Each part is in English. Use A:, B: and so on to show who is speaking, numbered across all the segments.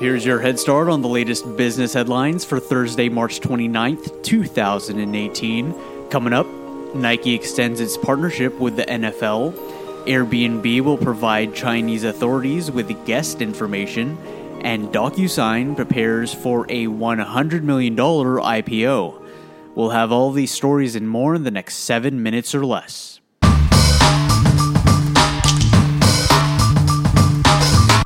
A: Here's your head start on the latest business headlines for Thursday, March 29th, 2018. Coming up, Nike extends its partnership with the NFL. Airbnb will provide Chinese authorities with guest information. And DocuSign prepares for a $100 million IPO. We'll have all these stories and more in the next seven minutes or less.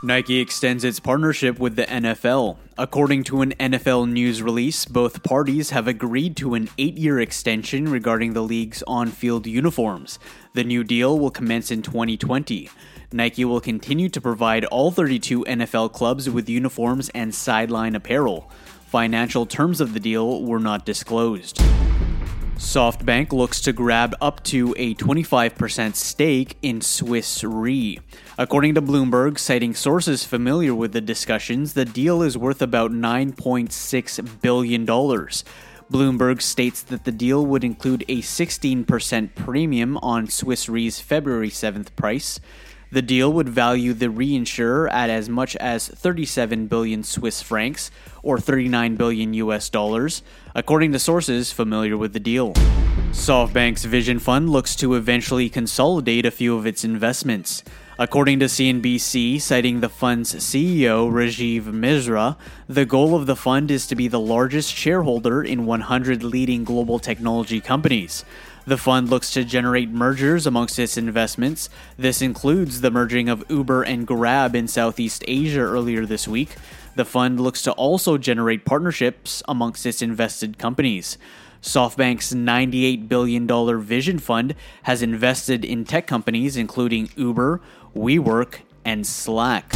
A: Nike extends its partnership with the NFL. According to an NFL news release, both parties have agreed to an eight year extension regarding the league's on field uniforms. The new deal will commence in 2020. Nike will continue to provide all 32 NFL clubs with uniforms and sideline apparel. Financial terms of the deal were not disclosed. SoftBank looks to grab up to a 25% stake in Swiss Re. According to Bloomberg, citing sources familiar with the discussions, the deal is worth about $9.6 billion. Bloomberg states that the deal would include a 16% premium on Swiss Re's February 7th price. The deal would value the reinsurer at as much as 37 billion Swiss francs or 39 billion US dollars, according to sources familiar with the deal. SoftBank's Vision Fund looks to eventually consolidate a few of its investments. According to CNBC, citing the fund's CEO, Rajeev Misra, the goal of the fund is to be the largest shareholder in 100 leading global technology companies. The fund looks to generate mergers amongst its investments. This includes the merging of Uber and Grab in Southeast Asia earlier this week. The fund looks to also generate partnerships amongst its invested companies. SoftBank's $98 billion Vision Fund has invested in tech companies including Uber, WeWork, and Slack.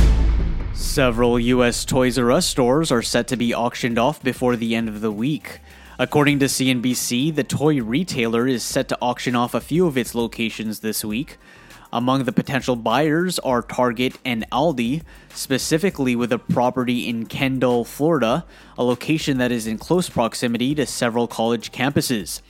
A: Several U.S. Toys R Us stores are set to be auctioned off before the end of the week. According to CNBC, the toy retailer is set to auction off a few of its locations this week. Among the potential buyers are Target and Aldi, specifically with a property in Kendall, Florida, a location that is in close proximity to several college campuses.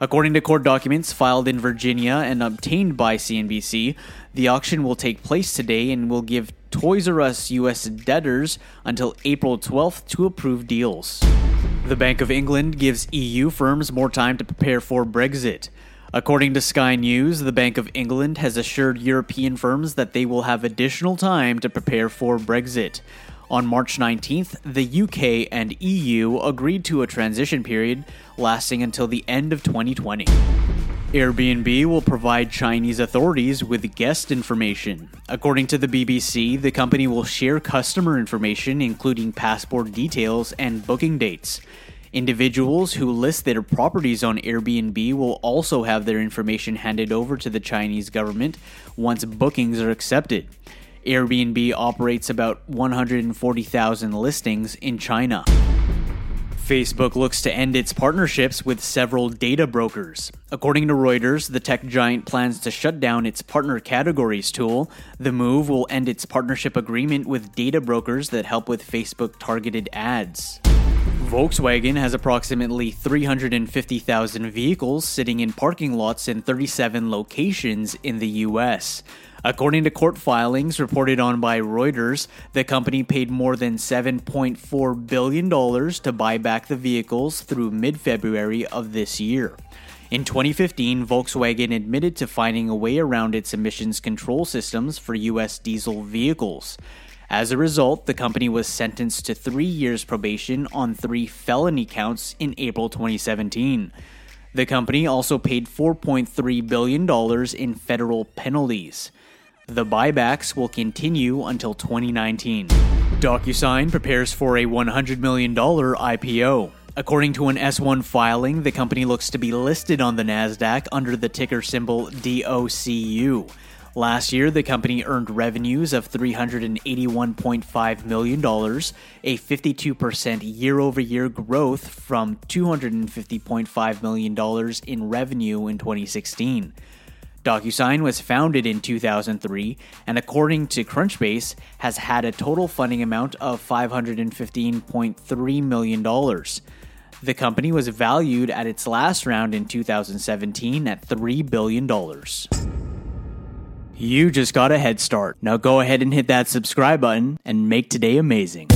A: According to court documents filed in Virginia and obtained by CNBC, the auction will take place today and will give Toys R Us US debtors until April 12th to approve deals. The Bank of England gives EU firms more time to prepare for Brexit. According to Sky News, the Bank of England has assured European firms that they will have additional time to prepare for Brexit. On March 19th, the UK and EU agreed to a transition period lasting until the end of 2020. Airbnb will provide Chinese authorities with guest information. According to the BBC, the company will share customer information, including passport details and booking dates. Individuals who list their properties on Airbnb will also have their information handed over to the Chinese government once bookings are accepted. Airbnb operates about 140,000 listings in China. Facebook looks to end its partnerships with several data brokers. According to Reuters, the tech giant plans to shut down its partner categories tool. The move will end its partnership agreement with data brokers that help with Facebook targeted ads. Volkswagen has approximately 350,000 vehicles sitting in parking lots in 37 locations in the US. According to court filings reported on by Reuters, the company paid more than $7.4 billion to buy back the vehicles through mid February of this year. In 2015, Volkswagen admitted to finding a way around its emissions control systems for U.S. diesel vehicles. As a result, the company was sentenced to three years probation on three felony counts in April 2017. The company also paid $4.3 billion in federal penalties. The buybacks will continue until 2019. DocuSign prepares for a $100 million IPO. According to an S1 filing, the company looks to be listed on the NASDAQ under the ticker symbol DOCU. Last year, the company earned revenues of $381.5 million, a 52% year over year growth from $250.5 million in revenue in 2016. DocuSign was founded in 2003 and, according to Crunchbase, has had a total funding amount of $515.3 million. The company was valued at its last round in 2017 at $3 billion. You just got a head start. Now go ahead and hit that subscribe button and make today amazing.